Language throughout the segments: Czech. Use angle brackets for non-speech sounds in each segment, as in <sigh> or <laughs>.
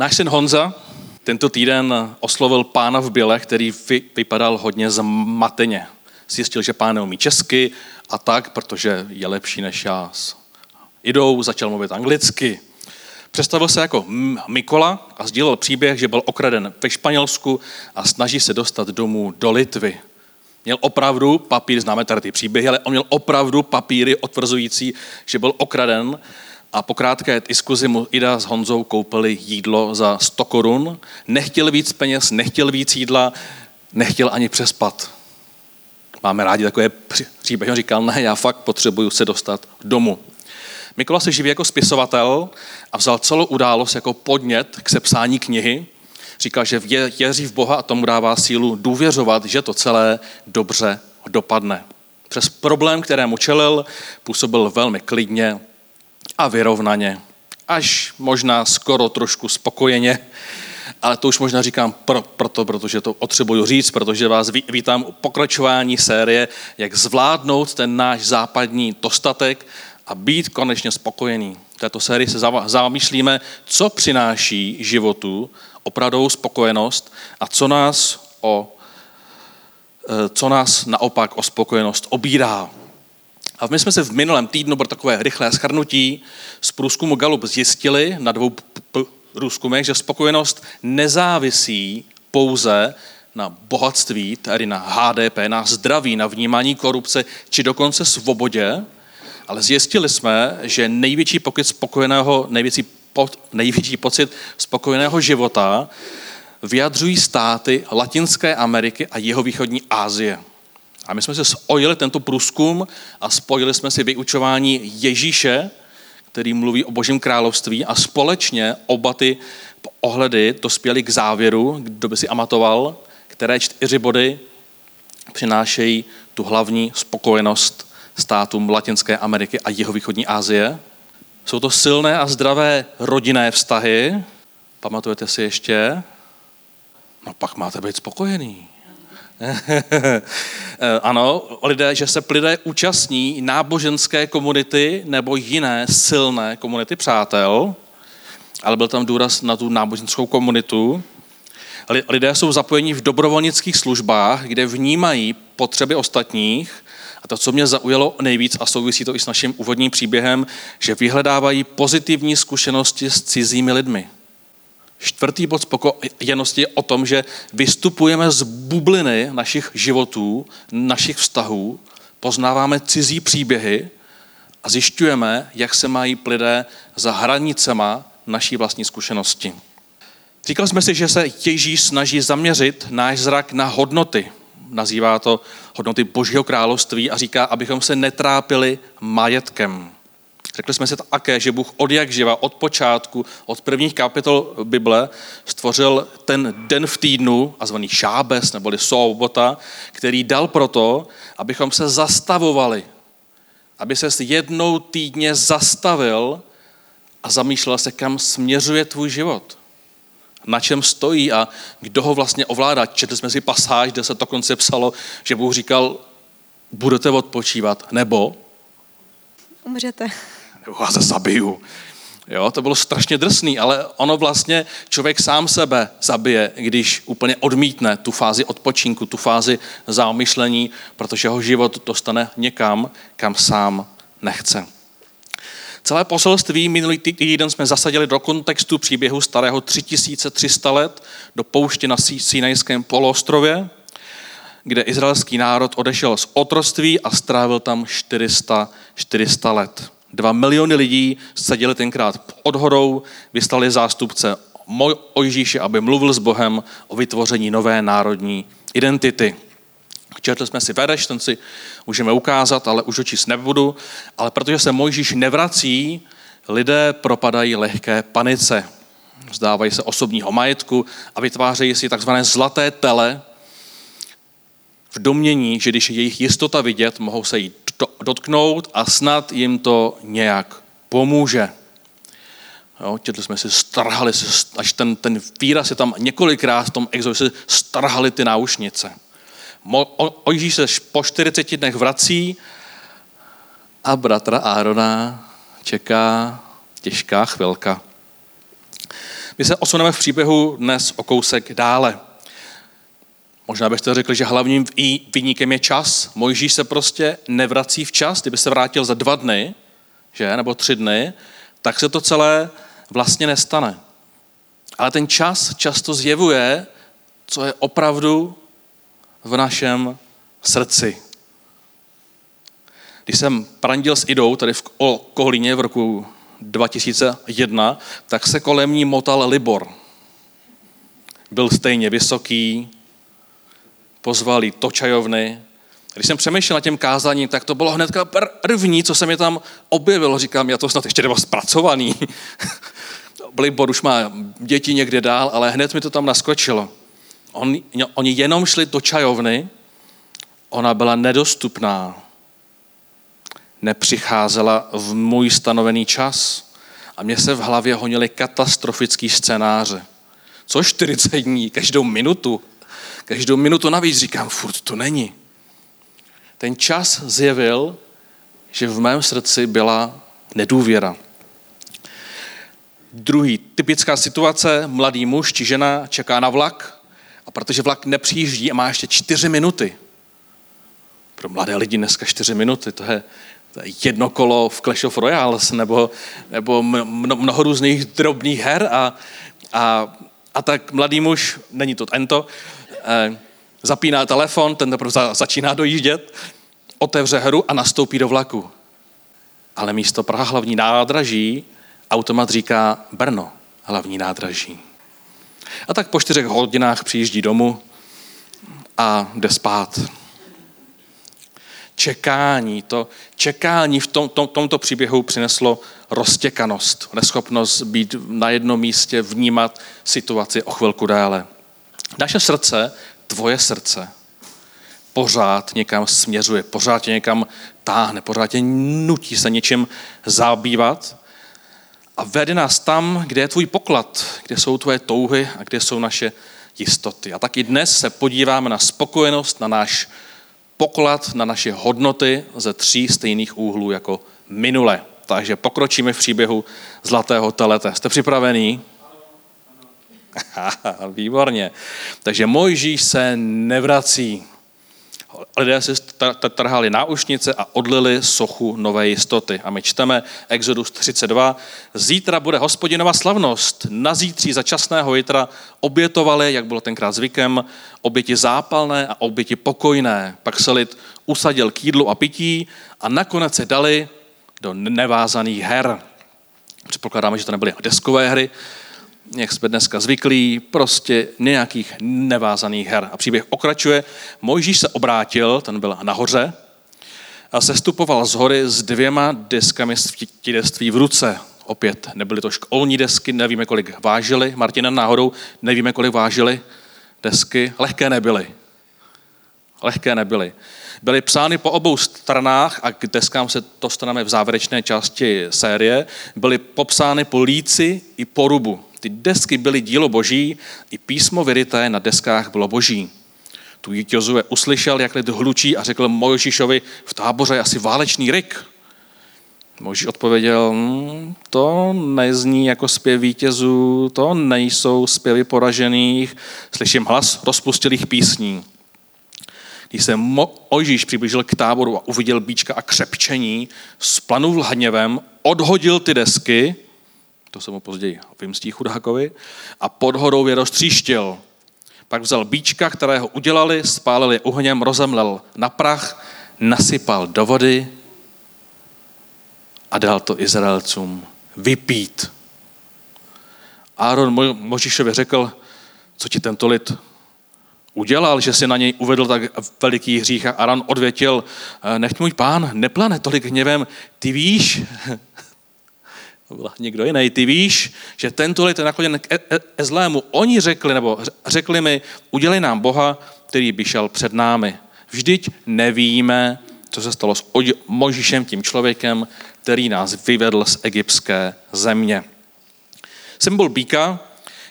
Náš syn Honza tento týden oslovil pána v běle, který vy, vypadal hodně zmateně. Zjistil, že pán neumí česky a tak, protože je lepší než já. Idou, začal mluvit anglicky. Představil se jako Mikola a sdílel příběh, že byl okraden ve Španělsku a snaží se dostat domů do Litvy. Měl opravdu papír, známe tady ty příběhy, ale on měl opravdu papíry otvrzující, že byl okraden a po krátké diskuzi mu Ida s Honzou koupili jídlo za 100 korun. Nechtěl víc peněz, nechtěl víc jídla, nechtěl ani přespat. Máme rádi takové příběhy. On říkal, ne, já fakt potřebuju se dostat domů. Mikola se živí jako spisovatel a vzal celou událost jako podnět k sepsání knihy. Říkal, že věří v Boha a tomu dává sílu důvěřovat, že to celé dobře dopadne. Přes problém, kterému čelil, působil velmi klidně a vyrovnaně. Až možná skoro trošku spokojeně, ale to už možná říkám pro, proto, protože to potřebuju říct, protože vás vítám u pokračování série, jak zvládnout ten náš západní dostatek a být konečně spokojený. V této sérii se zamýšlíme, co přináší životu opravdovou spokojenost a co nás, o, e, co nás naopak o spokojenost obírá. A my jsme se v minulém týdnu pro takové rychlé schrnutí z průzkumu Galup zjistili na dvou průzkumech, že spokojenost nezávisí pouze na bohatství, tedy na HDP, na zdraví, na vnímání korupce, či dokonce svobodě, ale zjistili jsme, že největší pocit spokojeného, největší, po, největší pocit spokojeného života vyjadřují státy Latinské Ameriky a jihovýchodní Asie. A my jsme se spojili tento průzkum a spojili jsme si vyučování Ježíše, který mluví o Božím království a společně oba ty ohledy dospěli k závěru, kdo by si amatoval, které čtyři body přinášejí tu hlavní spokojenost státům Latinské Ameriky a jihovýchodní Asie. Jsou to silné a zdravé rodinné vztahy. Pamatujete si ještě? No pak máte být spokojený. <laughs> ano, lidé, že se lidé účastní náboženské komunity nebo jiné silné komunity přátel, ale byl tam důraz na tu náboženskou komunitu. Lidé jsou zapojeni v dobrovolnických službách, kde vnímají potřeby ostatních a to, co mě zaujalo nejvíc, a souvisí to i s naším úvodním příběhem, že vyhledávají pozitivní zkušenosti s cizími lidmi. Čtvrtý bod spokojenosti je o tom, že vystupujeme z bubliny našich životů, našich vztahů, poznáváme cizí příběhy a zjišťujeme, jak se mají lidé za hranicema naší vlastní zkušenosti. Říkali jsme si, že se Ježíš snaží zaměřit náš zrak na hodnoty, nazývá to hodnoty Božího království a říká, abychom se netrápili majetkem. Řekli jsme si také, že Bůh od jak živa, od počátku, od prvních kapitol Bible stvořil ten den v týdnu, a zvaný šábes neboli sobota, který dal proto, abychom se zastavovali. Aby se jednou týdně zastavil a zamýšlel se, kam směřuje tvůj život na čem stojí a kdo ho vlastně ovládá. Četli jsme si pasáž, kde se to konce psalo, že Bůh říkal, budete odpočívat, nebo umřete. Nebo vás zabiju. Jo, to bylo strašně drsný, ale ono vlastně člověk sám sebe zabije, když úplně odmítne tu fázi odpočinku, tu fázi zamyšlení, protože ho život dostane někam, kam sám nechce. Celé poselství minulý týden jsme zasadili do kontextu příběhu starého 3300 let do pouště na Sinajském poloostrově, kde izraelský národ odešel z otroství a strávil tam 400, 400 let. Dva miliony lidí seděli tenkrát pod horou, vyslali zástupce o Ježíši, aby mluvil s Bohem o vytvoření nové národní identity. Četli jsme si vereš, ten si můžeme ukázat, ale už ho nebudu. Ale protože se Mojžíš nevrací, lidé propadají lehké panice. Vzdávají se osobního majetku a vytvářejí si takzvané zlaté tele v domění, že když je jejich jistota vidět, mohou se jí dotknout a snad jim to nějak pomůže. Jo, četli jsme si, strhali se, až ten, ten výraz je tam několikrát v tom exodu, strhali ty náušnice. Mojžíš se po 40 dnech vrací a bratra Árona čeká těžká chvilka. My se osuneme v příběhu dnes o kousek dále. Možná byste řekli, že hlavním výnikem je čas. Mojžíš se prostě nevrací v čas. Kdyby se vrátil za dva dny, že, nebo tři dny, tak se to celé vlastně nestane. Ale ten čas často zjevuje, co je opravdu v našem srdci. Když jsem prandil s Idou tady v Kohlíně v roku 2001, tak se kolem ní motal Libor. Byl stejně vysoký, pozvali to čajovny. Když jsem přemýšlel nad tím kázáním, tak to bylo hned první, co se mi tam objevilo. Říkám, já to snad ještě nebo zpracovaný. <laughs> Libor už má děti někde dál, ale hned mi to tam naskočilo. On, oni jenom šli do čajovny, ona byla nedostupná nepřicházela v můj stanovený čas a mě se v hlavě honily katastrofický scénáře. Co 40 dní, každou minutu, každou minutu navíc říkám, furt to není. Ten čas zjevil, že v mém srdci byla nedůvěra. Druhý, typická situace, mladý muž či žena čeká na vlak a protože vlak nepřijíždí a má ještě čtyři minuty, pro mladé lidi dneska čtyři minuty, to je, jedno kolo v Clash of Royals nebo, nebo mnoho různých drobných her a, a, a tak mladý muž, není to tento, zapíná telefon, ten teprve začíná dojíždět, otevře hru a nastoupí do vlaku. Ale místo Praha hlavní nádraží automat říká Brno hlavní nádraží. A tak po čtyřech hodinách přijíždí domů a jde spát čekání. To čekání v tom, tom, tomto příběhu přineslo roztěkanost, neschopnost být na jednom místě, vnímat situaci o chvilku déle. Naše srdce, tvoje srdce, pořád někam směřuje, pořád tě někam táhne, pořád tě nutí se něčím zabývat a vede nás tam, kde je tvůj poklad, kde jsou tvoje touhy a kde jsou naše jistoty. A tak i dnes se podíváme na spokojenost, na náš poklad na naše hodnoty ze tří stejných úhlů jako minule. Takže pokročíme v příběhu zlatého telete. Jste připravení? <laughs> Výborně. Takže Mojžíš se nevrací lidé si trhali náušnice a odlili sochu nové jistoty. A my čteme Exodus 32. Zítra bude hospodinova slavnost. Na zítří za časného jitra obětovali, jak bylo tenkrát zvykem, oběti zápalné a oběti pokojné. Pak se lid usadil k jídlu a pití a nakonec se dali do nevázaných her. Předpokládáme, že to nebyly deskové hry, jak jsme dneska zvyklí, prostě nějakých nevázaných her. A příběh okračuje. Mojžíš se obrátil, ten byl nahoře, a sestupoval z hory s dvěma deskami světideství v ruce. Opět nebyly to školní desky, nevíme, kolik vážily. Martina náhodou, nevíme, kolik vážily desky. Lehké nebyly. Lehké nebyly. Byly psány po obou stranách a k deskám se dostaneme v závěrečné části série. Byly popsány po líci i po rubu. Ty desky byly dílo boží, i písmo vyryté na deskách bylo boží. Tu Jozue uslyšel, jak lid hlučí a řekl Mojžíšovi, v táboře je asi válečný ryk. Mojžíš odpověděl, hm, to nezní jako zpěv vítězů, to nejsou zpěvy poražených, slyším hlas rozpustilých písní. Když se Mojžíš přiblížil k táboru a uviděl bíčka a křepčení, splanul hněvem, odhodil ty desky to se mu později vymstí chudákovi, a pod horou je roztříštil. Pak vzal bíčka, kterého udělali, spálil je uhněm, rozemlel na prach, nasypal do vody a dal to Izraelcům vypít. Aaron Možíšovi řekl, co ti tento lid udělal, že si na něj uvedl tak veliký hřích a Aaron odvětil, nechť můj pán neplane tolik hněvem, ty víš, to byl někdo jiný, ty víš, že tento lid je nakloněn k e, e, zlému. Oni řekli, nebo řekli mi, udělej nám Boha, který by šel před námi. Vždyť nevíme, co se stalo s Možíšem, tím člověkem, který nás vyvedl z egyptské země. Symbol býka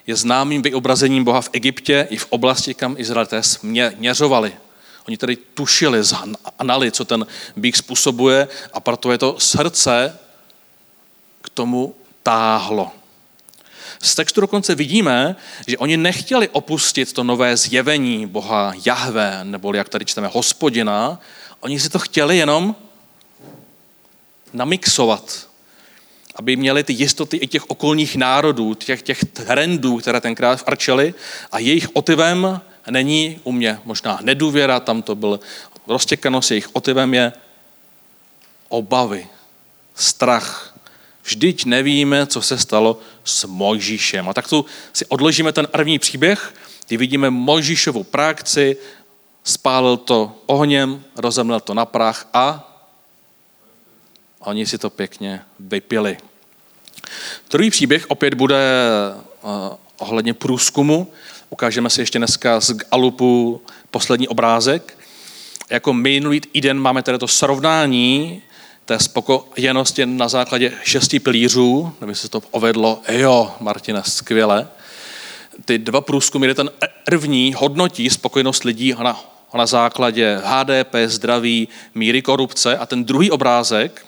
je známým vyobrazením Boha v Egyptě i v oblasti, kam Izraelité směřovali. Oni tedy tušili, znali, co ten býk způsobuje a proto je to srdce tomu táhlo. Z textu dokonce vidíme, že oni nechtěli opustit to nové zjevení Boha Jahve, nebo jak tady čteme, hospodina. Oni si to chtěli jenom namixovat, aby měli ty jistoty i těch okolních národů, těch, těch trendů, které tenkrát arčeli a jejich otivem není u mě možná nedůvěra, tam to byl roztěkanost, jejich otivem je obavy, strach. Vždyť nevíme, co se stalo s Mojžíšem. A tak tu si odložíme ten první příběh, kdy vidíme Mojžíšovu praxi, spálil to ohněm, rozemlel to na prach a oni si to pěkně vypili. Druhý příběh opět bude uh, ohledně průzkumu. Ukážeme si ještě dneska z Galupu poslední obrázek. Jako minulý týden máme tady to srovnání té spokojenosti na základě šesti pilířů, nevím, se to povedlo, jo, Martina, skvěle. Ty dva průzkumy, kde ten první hodnotí spokojenost lidí na, na základě HDP, zdraví, míry korupce a ten druhý obrázek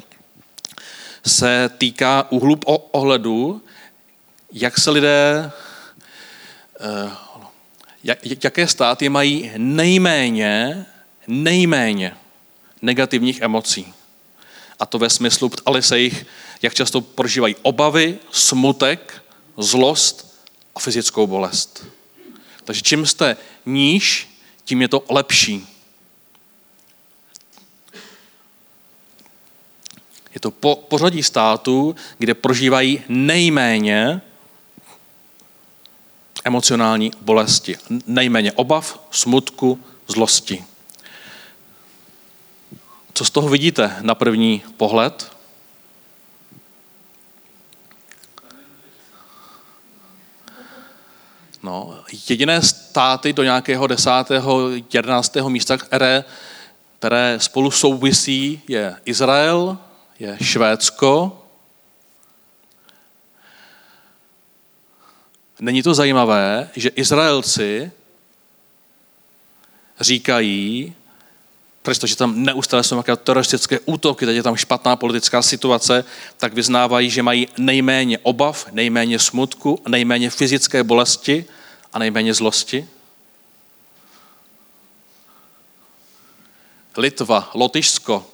se týká úhlu ohledu, jak se lidé, eh, jak, jaké státy mají nejméně, nejméně negativních emocí. A to ve smyslu, ptali se jich, jak často prožívají obavy, smutek, zlost a fyzickou bolest. Takže čím jste níž, tím je to lepší. Je to po, pořadí států, kde prožívají nejméně emocionální bolesti. Nejméně obav, smutku, zlosti. Co z toho vidíte na první pohled? No, jediné státy do nějakého desátého, jedenáctého místa, které, které spolu souvisí, je Izrael, je Švédsko. Není to zajímavé, že Izraelci říkají, přestože tam neustále jsou nějaké teroristické útoky, teď je tam špatná politická situace, tak vyznávají, že mají nejméně obav, nejméně smutku, nejméně fyzické bolesti a nejméně zlosti. Litva, Lotyšsko,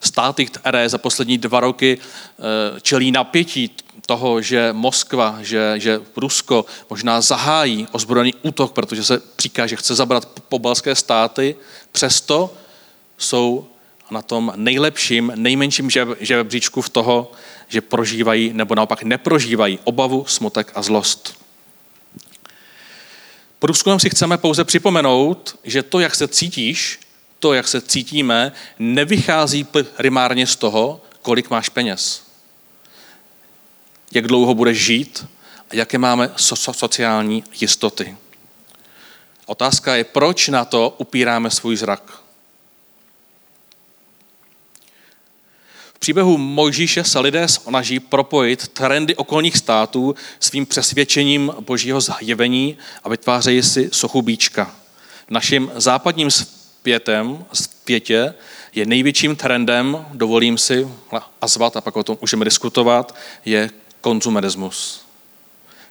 státy, které za poslední dva roky eh, čelí napětí toho, že Moskva, že, že Rusko možná zahájí ozbrojený útok, protože se říká, že chce zabrat pobalské státy, přesto jsou na tom nejlepším, nejmenším žebříčku v toho, že prožívají nebo naopak neprožívají obavu, smutek a zlost. Průzkumem si chceme pouze připomenout, že to, jak se cítíš, to, jak se cítíme, nevychází primárně z toho, kolik máš peněz. Jak dlouho budeš žít a jaké máme so- sociální jistoty. Otázka je, proč na to upíráme svůj zrak. V příběhu Mojžíše se lidé snaží propojit trendy okolních států svým přesvědčením božího zjevení a vytvářejí si sochu bíčka. Naším západním zpětem, zpětě je největším trendem, dovolím si azvat a pak o tom můžeme diskutovat, je konzumerismus.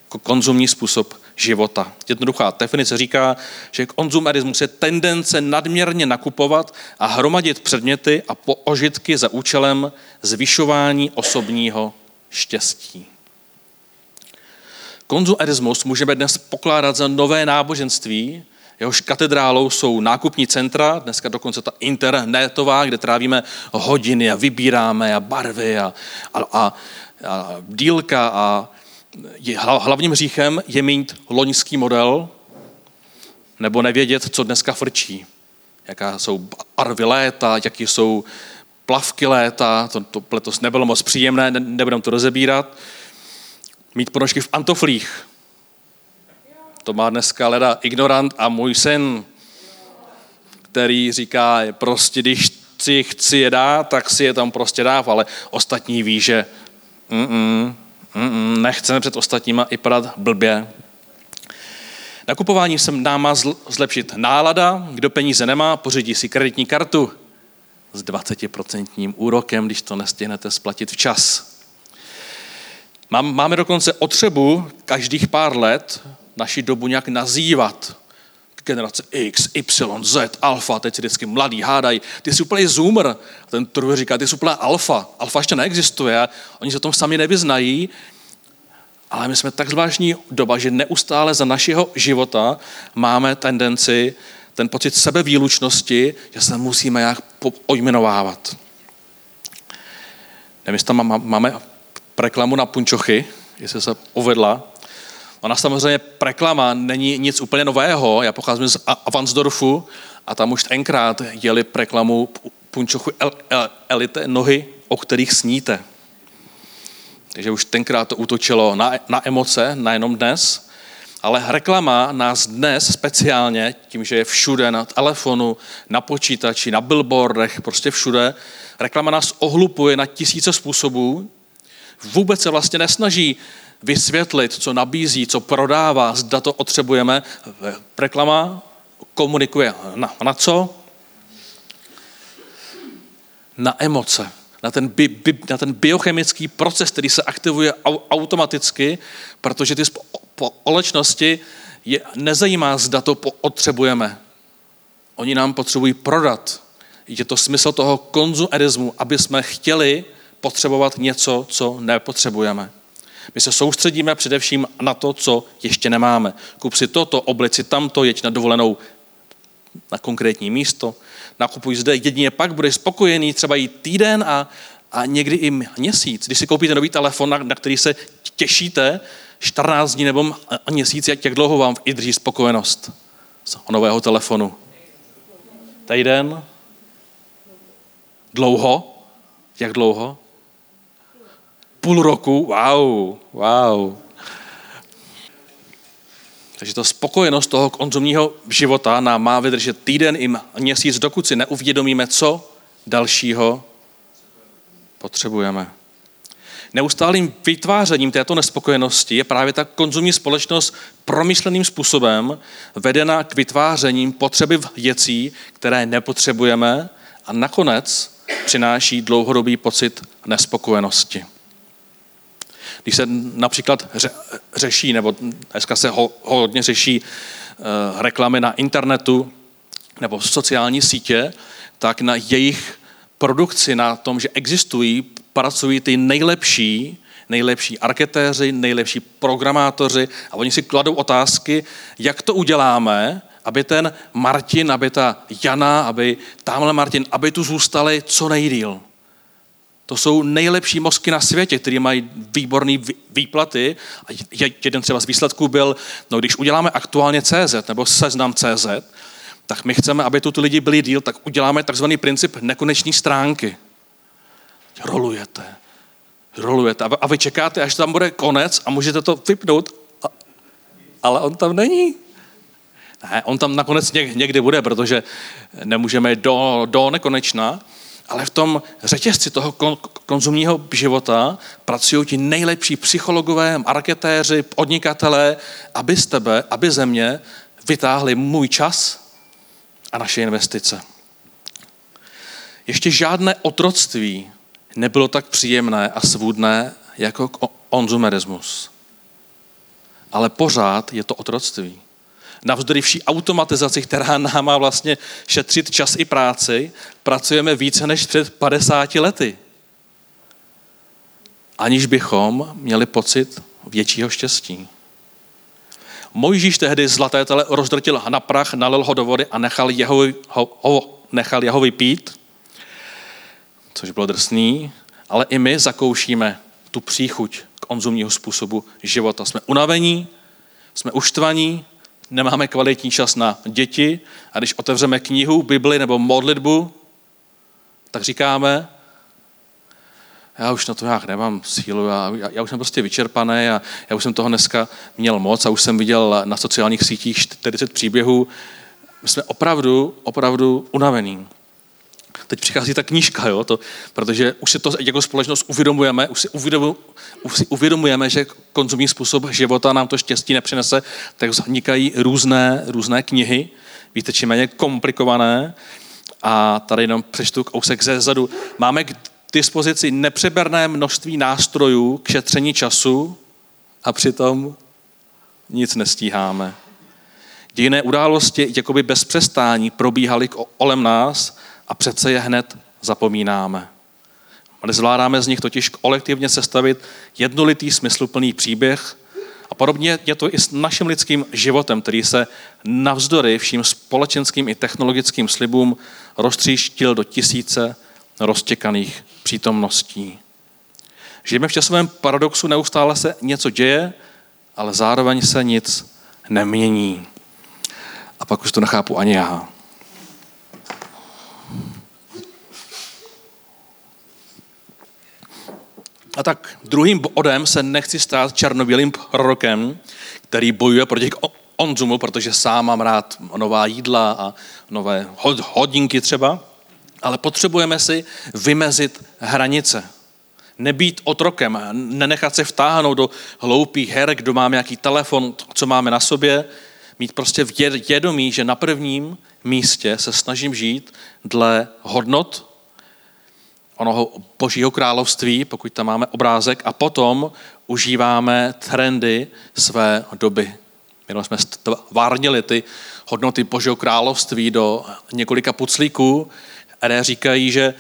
Konzumní způsob života. Jednoduchá definice říká, že konzumerismus je tendence nadměrně nakupovat a hromadit předměty a požitky za účelem zvyšování osobního štěstí. Konzumerismus můžeme dnes pokládat za nové náboženství, jehož katedrálou jsou nákupní centra, dneska dokonce ta internetová, kde trávíme hodiny a vybíráme a barvy a, a, a, a dílka a je, hlavním hříchem je mít loňský model nebo nevědět, co dneska frčí. Jaká jsou barvy léta, jaký jsou plavky léta, to, to letos nebylo moc příjemné, ne, nebudem to rozebírat. Mít ponožky v antoflích. To má dneska leda ignorant a můj syn, který říká, prostě když si chci je dát, tak si je tam prostě dáv, ale ostatní ví, že mm-mm, Mm-mm, nechceme před ostatníma i padat blbě. Nakupování se nám má zlepšit nálada, kdo peníze nemá, pořídí si kreditní kartu s 20% úrokem, když to nestihnete splatit včas. Máme dokonce otřebu každých pár let naši dobu nějak nazývat. Generace X, Y, Z, alfa, teď si vždycky mladý hádají, ty jsi úplně zoomer. A ten druhý říká, ty jsi úplně alfa. Alfa ještě neexistuje oni se tom sami nevyznají. Ale my jsme tak zvláštní doba, že neustále za našeho života máme tendenci, ten pocit sebevýlučnosti, že se musíme nějak ojmenovávat. Nevím, jestli tam máme reklamu na punčochy, jestli se uvedla. Ona samozřejmě reklama není nic úplně nového. Já pocházím z Avansdorfu a tam už tenkrát jeli reklamu punčochu el, el, elite nohy, o kterých sníte. Takže už tenkrát to útočilo na, na emoce, nejenom dnes, ale reklama nás dnes speciálně, tím, že je všude na telefonu, na počítači, na billboardech, prostě všude, reklama nás ohlupuje na tisíce způsobů, vůbec se vlastně nesnaží vysvětlit, co nabízí, co prodává, zda to potřebujeme. Reklama komunikuje na, na co? Na emoce, na ten, bi, bi, na ten biochemický proces, který se aktivuje au, automaticky, protože ty společnosti je, nezajímá, zda to potřebujeme. Oni nám potřebují prodat. Je to smysl toho konzumerismu, aby jsme chtěli potřebovat něco, co nepotřebujeme. My se soustředíme především na to, co ještě nemáme. Kup si toto, oblici tamto, jeď na dovolenou na konkrétní místo, nakupuj zde, jedině pak budeš spokojený třeba i týden a, a někdy i měsíc. Když si koupíte nový telefon, na, na který se těšíte, 14 dní nebo měsíc, jak dlouho vám vydrží spokojenost z nového telefonu? Týden? Dlouho? Jak dlouho? Půl roku, wow, wow. Takže to spokojenost toho konzumního života nám má vydržet týden i měsíc, dokud si neuvědomíme, co dalšího potřebujeme. Neustálým vytvářením této nespokojenosti je právě ta konzumní společnost promyšleným způsobem vedena k vytvářením potřeby věcí, které nepotřebujeme a nakonec přináší dlouhodobý pocit nespokojenosti. Když se například ře, řeší, nebo dneska se ho, hodně řeší uh, reklamy na internetu nebo sociální sítě, tak na jejich produkci, na tom, že existují, pracují ty nejlepší, nejlepší arketéři, nejlepší programátoři a oni si kladou otázky, jak to uděláme, aby ten Martin, aby ta Jana, aby tamhle Martin, aby tu zůstali co nejdíl. To jsou nejlepší mozky na světě, které mají výborné výplaty. A jeden třeba z výsledků byl, no když uděláme aktuálně CZ nebo seznam CZ, tak my chceme, aby tu lidi byli díl, tak uděláme takzvaný princip nekoneční stránky. Rolujete, rolujete a vy čekáte, až tam bude konec a můžete to vypnout, ale on tam není. Ne, on tam nakonec někdy bude, protože nemůžeme do, do nekonečna, ale v tom řetězci toho konzumního života pracují ti nejlepší psychologové, marketéři, podnikatelé, aby z tebe, aby ze mě vytáhli můj čas a naše investice. Ještě žádné otroctví nebylo tak příjemné a svůdné jako konzumerismus. Ale pořád je to otroctví navzdory vší automatizaci, která nám má vlastně šetřit čas i práci, pracujeme více než před 50 lety. Aniž bychom měli pocit většího štěstí. Mojžíš tehdy zlaté tele rozdrtil na prach, nalil ho do vody a nechal jeho, ho, ho, nechal jeho vypít, což bylo drsný, ale i my zakoušíme tu příchuť k konzumního způsobu života. Jsme unavení, jsme uštvaní, nemáme kvalitní čas na děti a když otevřeme knihu, Bibli nebo modlitbu, tak říkáme, já už na to nějak nemám sílu, já, já už jsem prostě vyčerpaný a já už jsem toho dneska měl moc a už jsem viděl na sociálních sítích 40 příběhů. My jsme opravdu, opravdu unavení. Teď přichází ta knížka, jo, to, protože už si to jako společnost uvědomujeme, už si, uvědomu, už si uvědomujeme, že konzumní způsob života nám to štěstí nepřinese, tak vznikají různé, různé knihy, víte, čím méně komplikované. A tady jenom přečtu kousek ze zadu. Máme k dispozici nepřeberné množství nástrojů k šetření času a přitom nic nestíháme. Dějné události jakoby bez přestání probíhaly kolem nás a přece je hned zapomínáme. Nezvládáme z nich totiž kolektivně sestavit jednolitý smysluplný příběh a podobně je to i s naším lidským životem, který se navzdory vším společenským i technologickým slibům roztříštil do tisíce roztěkaných přítomností. Žijeme v časovém paradoxu, neustále se něco děje, ale zároveň se nic nemění. A pak už to nechápu ani já. Tak druhým bodem se nechci stát černobílým prorokem, který bojuje proti konzumu, protože sám mám rád nová jídla a nové hodinky třeba, ale potřebujeme si vymezit hranice. Nebýt otrokem, nenechat se vtáhnout do hloupých her, kdo má nějaký telefon, co máme na sobě, mít prostě vědomí, že na prvním místě se snažím žít dle hodnot onoho božího království, pokud tam máme obrázek, a potom užíváme trendy své doby. Jenom jsme stvárnili ty hodnoty božího království do několika puclíků, které říkají, že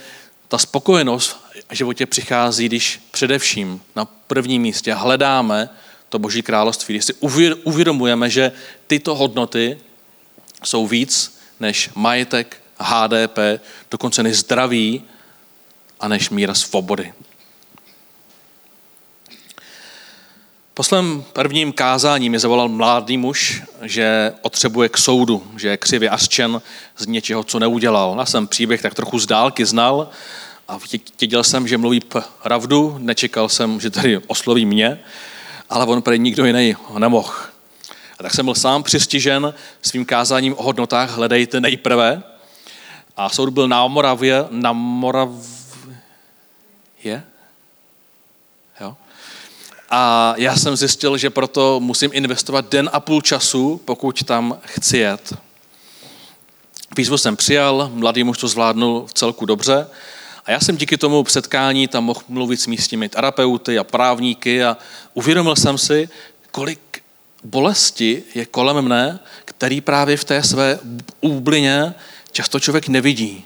ta spokojenost v životě přichází, když především na prvním místě hledáme to boží království, když si uvědomujeme, že tyto hodnoty jsou víc než majetek, HDP, dokonce než zdraví a než míra svobody. Po svém prvním kázání mi zavolal mladý muž, že otřebuje k soudu, že je křivě ařčen z něčeho, co neudělal. Já jsem příběh tak trochu z dálky znal a věděl jsem, že mluví pravdu, nečekal jsem, že tady osloví mě, ale on prý nikdo jiný ho nemohl. A tak jsem byl sám přistižen svým kázáním o hodnotách hledejte nejprve. A soud byl na Moravě, na Moravě, Jo? A já jsem zjistil, že proto musím investovat den a půl času, pokud tam chci jet. Výzvu jsem přijal, mladý muž to zvládnul v celku dobře a já jsem díky tomu setkání tam mohl mluvit s místními terapeuty a právníky a uvědomil jsem si, kolik bolesti je kolem mne, který právě v té své úblině často člověk nevidí.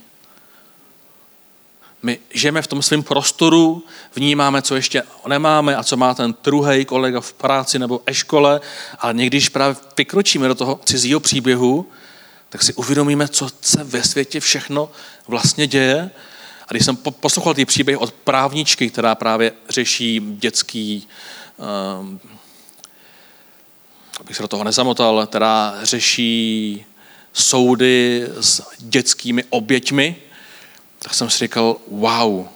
My žijeme v tom svém prostoru, vnímáme, co ještě nemáme a co má ten druhý kolega v práci nebo ve škole, ale někdy, když právě vykročíme do toho cizího příběhu, tak si uvědomíme, co se ve světě všechno vlastně děje. A když jsem poslouchal ty příběhy od právničky, která právě řeší dětský, um, abych se do toho nezamotal, která řeší soudy s dětskými oběťmi, tak jsem si říkal, wow,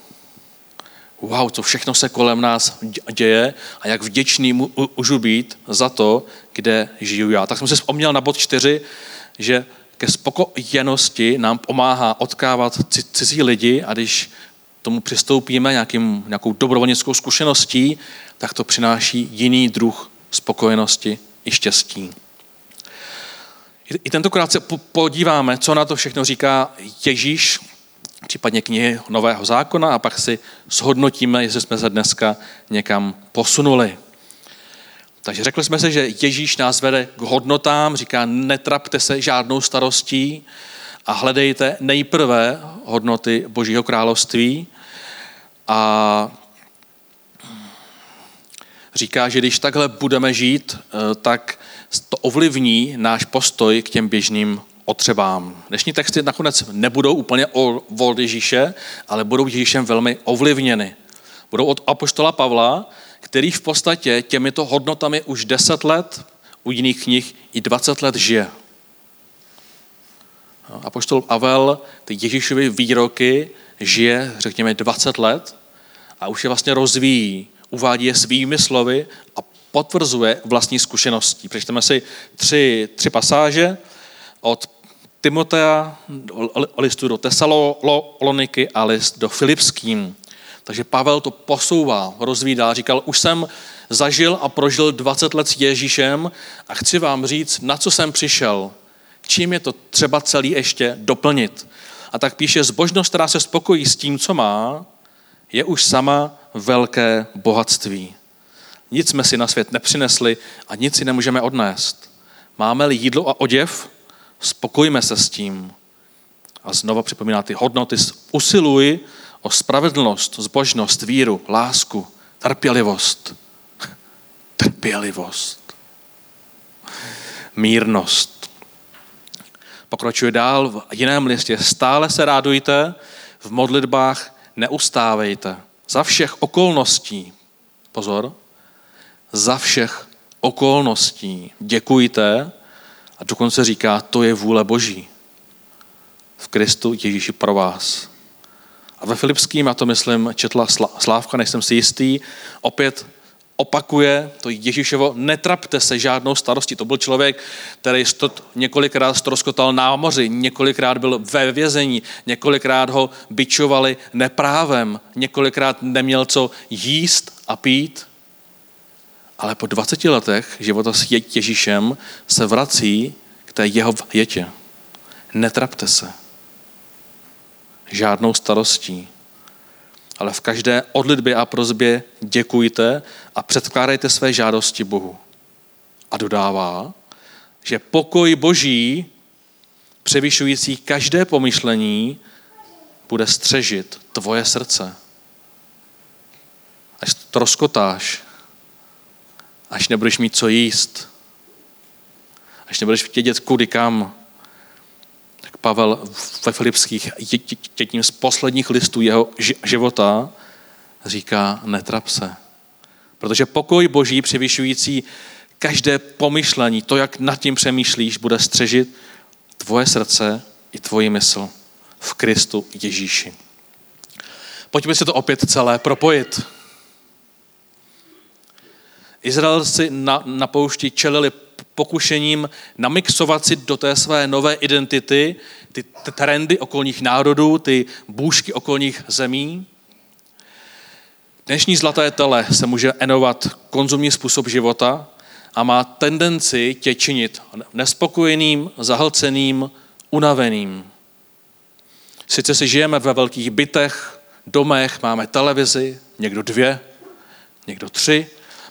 wow, co všechno se kolem nás děje a jak vděčný můžu být za to, kde žiju já. Tak jsem si vzpomněl na bod čtyři, že ke spokojenosti nám pomáhá odkávat cizí lidi a když tomu přistoupíme nějakým, nějakou dobrovolnickou zkušeností, tak to přináší jiný druh spokojenosti i štěstí. I tentokrát se podíváme, co na to všechno říká Ježíš případně knihy Nového zákona a pak si shodnotíme, jestli jsme se dneska někam posunuli. Takže řekli jsme si, že Ježíš nás vede k hodnotám, říká, netrapte se žádnou starostí a hledejte nejprve hodnoty Božího království a říká, že když takhle budeme žít, eh, tak to ovlivní náš postoj k těm běžným otřebám. Dnešní texty nakonec nebudou úplně o od Ježíše, ale budou Ježíšem velmi ovlivněny. Budou od apoštola Pavla, který v podstatě těmito hodnotami už 10 let, u jiných knih i 20 let žije. Apoštol Pavel ty Ježíšovy výroky žije, řekněme, 20 let a už je vlastně rozvíjí, uvádí je svými slovy a potvrzuje vlastní zkušeností. Přečteme si tři, tři pasáže od Timotea, listu do Tesaloniky a list do Filipským. Takže Pavel to posouvá, rozvídá, říkal, už jsem zažil a prožil 20 let s Ježíšem a chci vám říct, na co jsem přišel, čím je to třeba celý ještě doplnit. A tak píše, zbožnost, která se spokojí s tím, co má, je už sama velké bohatství. Nic jsme si na svět nepřinesli a nic si nemůžeme odnést. Máme-li jídlo a oděv, spokojíme se s tím. A znova připomíná ty hodnoty. Usiluj o spravedlnost, zbožnost, víru, lásku, trpělivost. <laughs> Trpělivost. Mírnost. Pokračuje dál v jiném listě. Stále se rádujte, v modlitbách neustávejte. Za všech okolností, pozor, za všech okolností děkujte a dokonce říká, to je vůle Boží v Kristu Ježíši pro vás. A ve Filipským, a to myslím, četla Slávka, nejsem si jistý, opět opakuje to Ježíšovo, netrapte se žádnou starostí. To byl člověk, který stot, několikrát stroskotal na moři, několikrát byl ve vězení, několikrát ho bičovali neprávem, několikrát neměl co jíst a pít. Ale po 20 letech života s Ježíšem se vrací k té jeho větě. Netrapte se. Žádnou starostí. Ale v každé odlitbě a prozbě děkujte a předkládejte své žádosti Bohu. A dodává, že pokoj Boží, převyšující každé pomyšlení, bude střežit tvoje srdce. Až to rozkotáš, až nebudeš mít co jíst, až nebudeš vědět kudy kam. Tak Pavel ve Filipských, jedním z posledních listů jeho života, říká, netrap se. Protože pokoj boží převyšující každé pomyšlení, to, jak nad tím přemýšlíš, bude střežit tvoje srdce i tvoji mysl v Kristu Ježíši. Pojďme si to opět celé propojit. Izraelci na, na poušti čelili pokušením namixovat si do té své nové identity ty trendy okolních národů, ty bůžky okolních zemí. Dnešní zlaté tele se může enovat konzumní způsob života a má tendenci tě činit nespokojeným, zahlceným, unaveným. Sice si žijeme ve velkých bytech, domech, máme televizi, někdo dvě, někdo tři,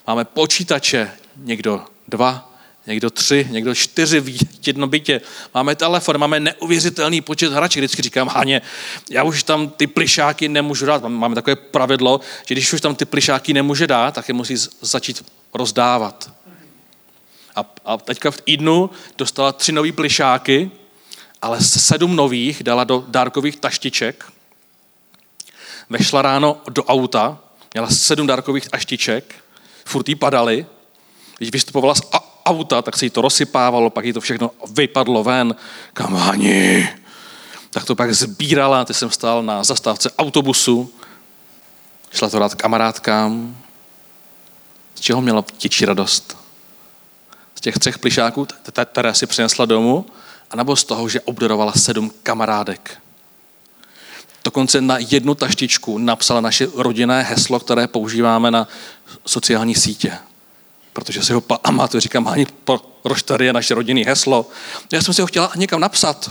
Máme počítače, někdo dva, někdo tři, někdo čtyři v jednom bytě. Máme telefon, máme neuvěřitelný počet hraček. Vždycky říkám, Haně, já už tam ty plišáky nemůžu dát. Máme takové pravidlo, že když už tam ty plišáky nemůže dát, tak je musí začít rozdávat. A, a teďka v týdnu dostala tři nový plišáky, ale sedm nových dala do dárkových taštiček. Vešla ráno do auta, měla sedm dárkových taštiček furt jí padaly. Když vystupovala z auta, tak se jí to rozsypávalo, pak jí to všechno vypadlo ven. Kamáni. Tak to pak sbírala, ty jsem stál na zastávce autobusu, šla to dát kamarádkám. Z čeho měla těčí radost? Z těch třech plišáků, které si přinesla domů, anebo z toho, že obdarovala sedm kamarádek. Dokonce na jednu taštičku napsala naše rodinné heslo, které používáme na sociální sítě. Protože si ho pamatuju, říkám, ani proč tady je naše rodinné heslo. Já jsem si ho chtěla někam napsat.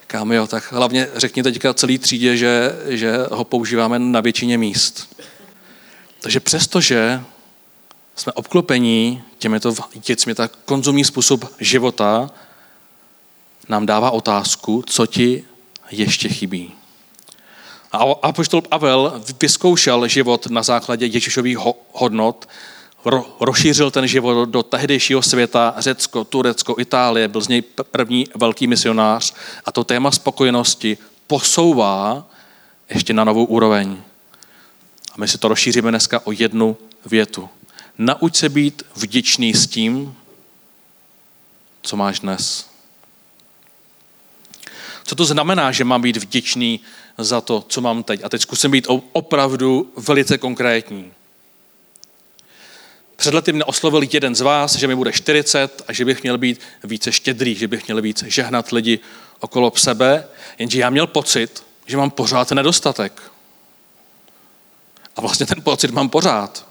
Říkám, jo, tak hlavně řekni teďka celý třídě, že, že ho používáme na většině míst. Takže přestože jsme obklopení těmito děcmi, tak konzumní způsob života nám dává otázku, co ti ještě chybí. A apoštol Pavel vyzkoušel život na základě Ježíšových hodnot, rozšířil ten život do tehdejšího světa, Řecko, Turecko, Itálie, byl z něj první velký misionář a to téma spokojenosti posouvá ještě na novou úroveň. A my si to rozšíříme dneska o jednu větu. Nauč se být vděčný s tím, co máš dnes. Co to znamená, že mám být vděčný za to, co mám teď. A teď zkusím být opravdu velice konkrétní. Před lety mě oslovil jeden z vás, že mi bude 40 a že bych měl být více štědrý, že bych měl více žehnat lidi okolo sebe, jenže já měl pocit, že mám pořád nedostatek. A vlastně ten pocit mám pořád,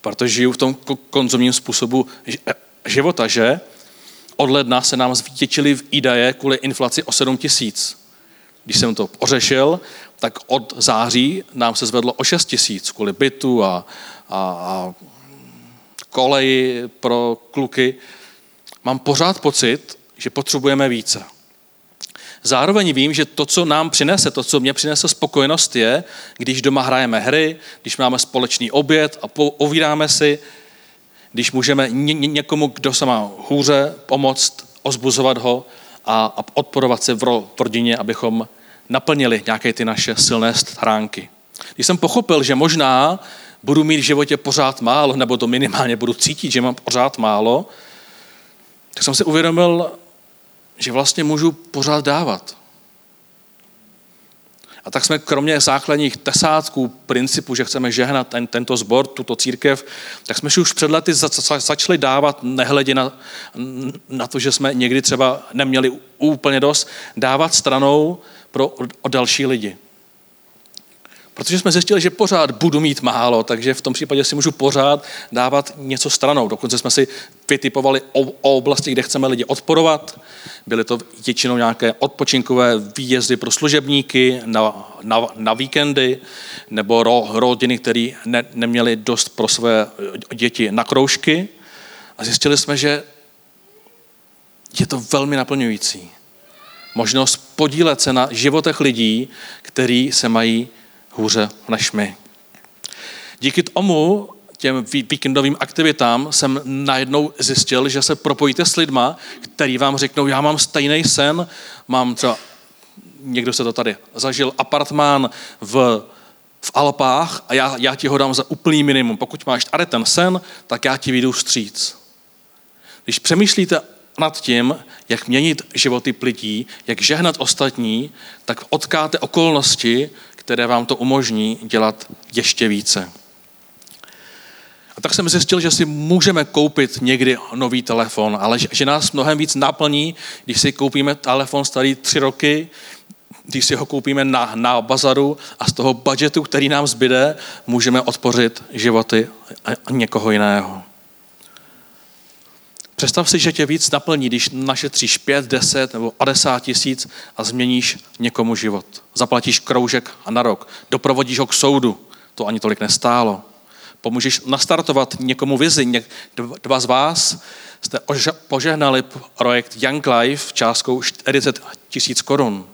protože žiju v tom konzumním způsobu života, že od ledna se nám zvětšily v IDAje kvůli inflaci o 7 tisíc když jsem to ořešil, tak od září nám se zvedlo o 6 tisíc kvůli bytu a, a, a koleji pro kluky. Mám pořád pocit, že potřebujeme více. Zároveň vím, že to, co nám přinese, to, co mě přinese spokojenost, je, když doma hrajeme hry, když máme společný oběd a povídáme si, když můžeme ně, někomu, kdo se má hůře, pomoct, ozbuzovat ho a, a odporovat se v, ro, v rodině, abychom naplnili nějaké ty naše silné stránky. Když jsem pochopil, že možná budu mít v životě pořád málo, nebo to minimálně budu cítit, že mám pořád málo, tak jsem si uvědomil, že vlastně můžu pořád dávat. A tak jsme kromě základních tesátků principu, že chceme žehnat ten, tento zbor, tuto církev, tak jsme už před lety začali dávat, nehledě na, na to, že jsme někdy třeba neměli úplně dost, dávat stranou pro o další lidi. Protože jsme zjistili, že pořád budu mít málo, takže v tom případě si můžu pořád dávat něco stranou. Dokonce jsme si vytipovali o, o oblasti, kde chceme lidi odporovat. Byly to většinou nějaké odpočinkové výjezdy pro služebníky na, na, na víkendy, nebo ro, rodiny, které ne, neměly dost pro své děti na kroužky. A zjistili jsme, že je to velmi naplňující. Možnost podílet se na životech lidí, kteří se mají hůře než my. Díky tomu, těm víkendovým aktivitám, jsem najednou zjistil, že se propojíte s lidma, který vám řeknou, já mám stejný sen, mám třeba, někdo se to tady zažil, apartmán v, v Alpách a já, já ti ho dám za úplný minimum. Pokud máš tady ten sen, tak já ti vyjdu vstříc. Když přemýšlíte nad tím, jak měnit životy lidí, jak žehnat ostatní, tak odkáte okolnosti, které vám to umožní dělat ještě více. A tak jsem zjistil, že si můžeme koupit někdy nový telefon, ale že nás mnohem víc naplní, když si koupíme telefon starý tři roky, když si ho koupíme na, na bazaru a z toho budgetu, který nám zbyde, můžeme odpořit životy někoho jiného. Představ si, že tě víc naplní, když našetříš 5, 10 nebo 50 tisíc a změníš někomu život. Zaplatíš kroužek a na rok. Doprovodíš ho k soudu. To ani tolik nestálo. Pomůžeš nastartovat někomu vizi. Dva z vás jste požehnali projekt Young Life částkou 40 tisíc korun.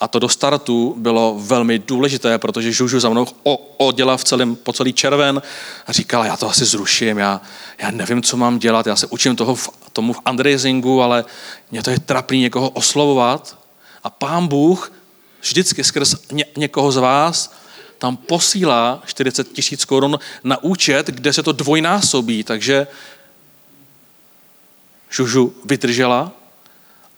A to do startu bylo velmi důležité, protože Žužu za mnou oděla v celém, po celý červen a říkala, já to asi zruším, já, já nevím, co mám dělat, já se učím toho, tomu v fundraisingu, ale mě to je trapný někoho oslovovat. A pán Bůh vždycky skrz ně, někoho z vás tam posílá 40 tisíc korun na účet, kde se to dvojnásobí. Takže Žužu vydržela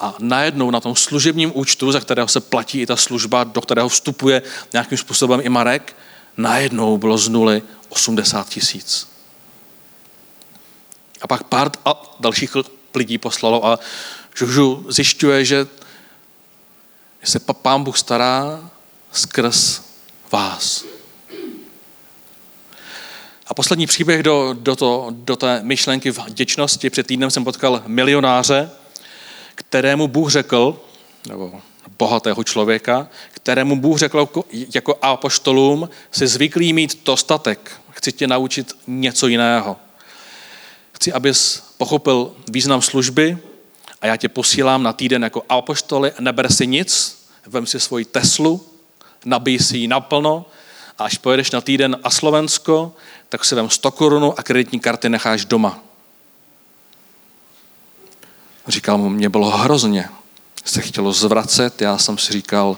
a najednou na tom služebním účtu, za kterého se platí i ta služba, do kterého vstupuje nějakým způsobem i Marek, najednou bylo z nuly 80 tisíc. A pak pár dalších lidí poslalo a Žužu zjišťuje, že se pán Bůh stará skrz vás. A poslední příběh do, do, to, do té myšlenky vděčnosti. Před týdnem jsem potkal milionáře, kterému Bůh řekl, nebo bohatého člověka, kterému Bůh řekl jako, jako apoštolům, si zvyklý mít dostatek. Chci tě naučit něco jiného. Chci, abys pochopil význam služby a já tě posílám na týden jako apoštoly. Neber si nic, vem si svoji Teslu, nabij si ji naplno a až pojedeš na týden a Slovensko, tak si vem 100 korunu a kreditní karty necháš doma. Říkal mu, mě bylo hrozně. Se chtělo zvracet, já jsem si říkal,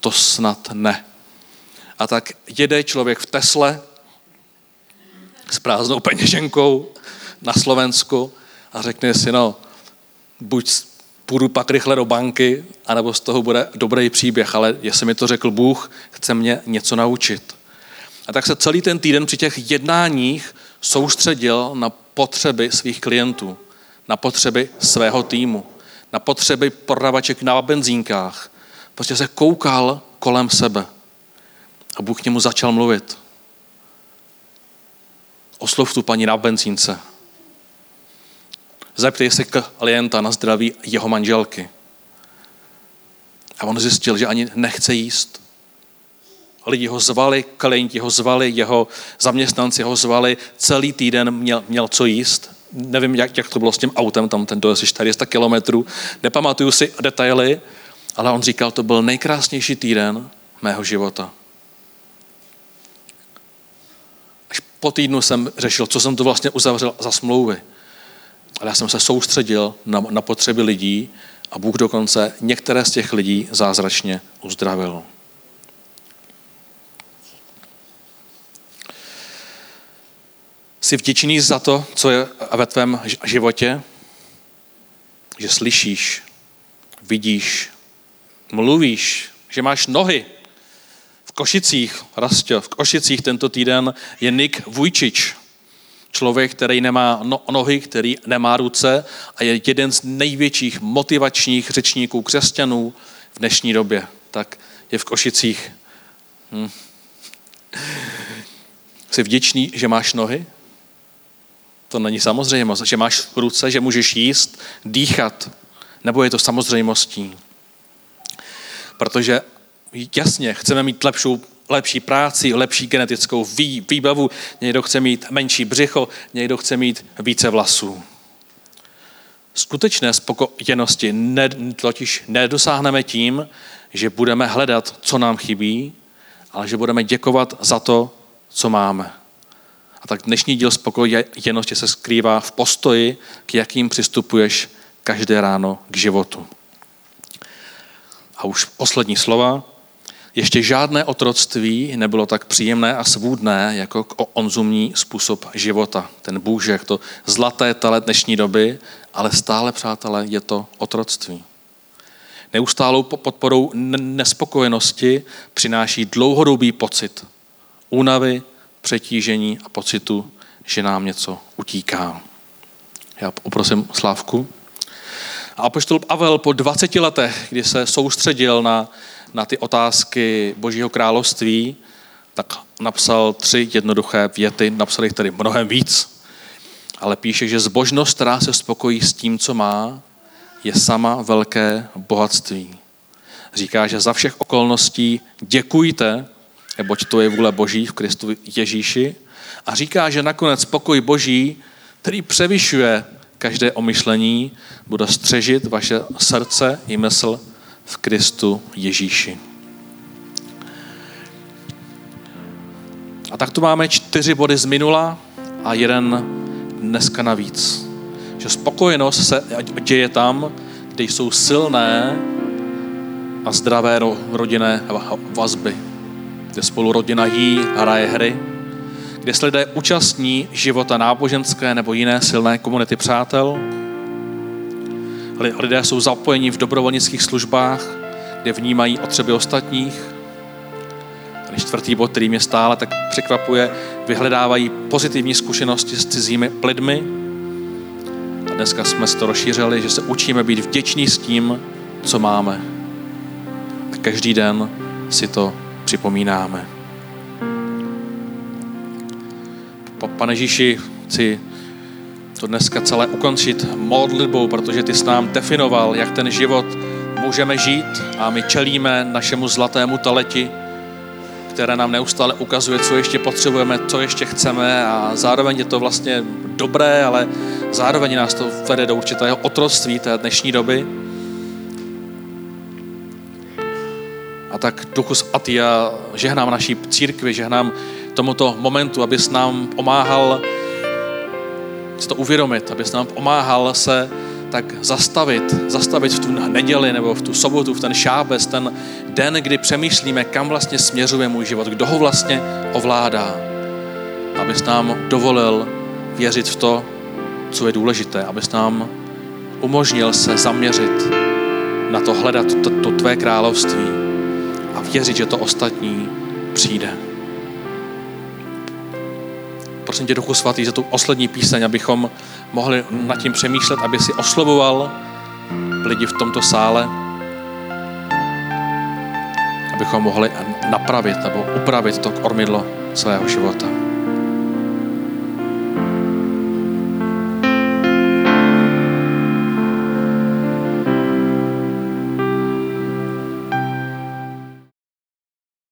to snad ne. A tak jede člověk v Tesle s prázdnou peněženkou na Slovensku a řekne si, no, buď půjdu pak rychle do banky, anebo z toho bude dobrý příběh, ale jestli mi to řekl Bůh, chce mě něco naučit. A tak se celý ten týden při těch jednáních soustředil na potřeby svých klientů na potřeby svého týmu, na potřeby prodavaček na benzínkách. Prostě se koukal kolem sebe. A Bůh k němu začal mluvit. Oslov tu paní na benzínce. Zeptej se klienta na zdraví jeho manželky. A on zjistil, že ani nechce jíst. Lidi ho zvali, klienti ho zvali, jeho zaměstnanci ho zvali, celý týden měl, měl co jíst. Nevím, jak, jak to bylo s tím autem, tam ten dojezd 400 kilometrů. Nepamatuju si detaily, ale on říkal, to byl nejkrásnější týden mého života. Až po týdnu jsem řešil, co jsem to vlastně uzavřel za smlouvy. Ale já jsem se soustředil na, na potřeby lidí a Bůh dokonce některé z těch lidí zázračně uzdravil. Jsi vděčný za to, co je ve tvém životě? Že slyšíš, vidíš, mluvíš, že máš nohy. V Košicích, Rastě, v Košicích tento týden je Nik Vujčič. Člověk, který nemá no, nohy, který nemá ruce a je jeden z největších motivačních řečníků křesťanů v dnešní době. Tak je v Košicích. Hm. Jsi vděčný, že máš nohy? To není samozřejmost. Že máš ruce, že můžeš jíst, dýchat. Nebo je to samozřejmostí? Protože jasně, chceme mít lepšou, lepší práci, lepší genetickou vý, výbavu, někdo chce mít menší břicho, někdo chce mít více vlasů. Skutečné spokojenosti ne, totiž nedosáhneme tím, že budeme hledat, co nám chybí, ale že budeme děkovat za to, co máme. A tak dnešní díl spokojenosti se skrývá v postoji, k jakým přistupuješ každé ráno k životu. A už poslední slova. Ještě žádné otroctví nebylo tak příjemné a svůdné jako onzumní způsob života. Ten bůžek, to zlaté tele dnešní doby, ale stále, přátelé, je to otroctví. Neustálou podporou nespokojenosti přináší dlouhodobý pocit únavy, přetížení a pocitu, že nám něco utíká. Já poprosím Slávku. A apoštol Pavel po 20 letech, kdy se soustředil na, na ty otázky Božího království, tak napsal tři jednoduché věty, napsal jich tady mnohem víc, ale píše, že zbožnost, která se spokojí s tím, co má, je sama velké bohatství. Říká, že za všech okolností děkujte, neboť to je vůle Boží v Kristu Ježíši. A říká, že nakonec pokoj Boží, který převyšuje každé omyšlení, bude střežit vaše srdce i mysl v Kristu Ježíši. A tak tu máme čtyři body z minula a jeden dneska navíc. Že spokojenost se děje tam, kde jsou silné a zdravé rodinné vazby kde spolu rodina jí, hraje hry, kde se lidé účastní života náboženské nebo jiné silné komunity přátel. Lidé jsou zapojeni v dobrovolnických službách, kde vnímají otřeby ostatních. A čtvrtý bod, který mě stále tak překvapuje, vyhledávají pozitivní zkušenosti s cizími lidmi. A dneska jsme to rozšířili, že se učíme být vděční s tím, co máme. A každý den si to připomínáme. Pane Ježíši, chci to dneska celé ukončit modlitbou, protože ty jsi nám definoval, jak ten život můžeme žít a my čelíme našemu zlatému taleti, které nám neustále ukazuje, co ještě potřebujeme, co ještě chceme a zároveň je to vlastně dobré, ale zároveň nás to vede do určitého otroctví té dnešní doby. Tak Duchu Svatý, já žehnám naší církvi, žehnám tomuto momentu, abys nám pomáhal si to uvědomit, abys nám pomáhal se tak zastavit, zastavit v tu neděli nebo v tu sobotu, v ten šábes, ten den, kdy přemýšlíme, kam vlastně směřuje můj život, kdo ho vlastně ovládá. Abys nám dovolil věřit v to, co je důležité, abys nám umožnil se zaměřit na to, hledat to, to tvé království a věřit, že to ostatní přijde. Prosím tě, Duchu Svatý, za tu poslední píseň, abychom mohli nad tím přemýšlet, aby si oslovoval lidi v tomto sále, abychom mohli napravit nebo upravit to kormidlo svého života.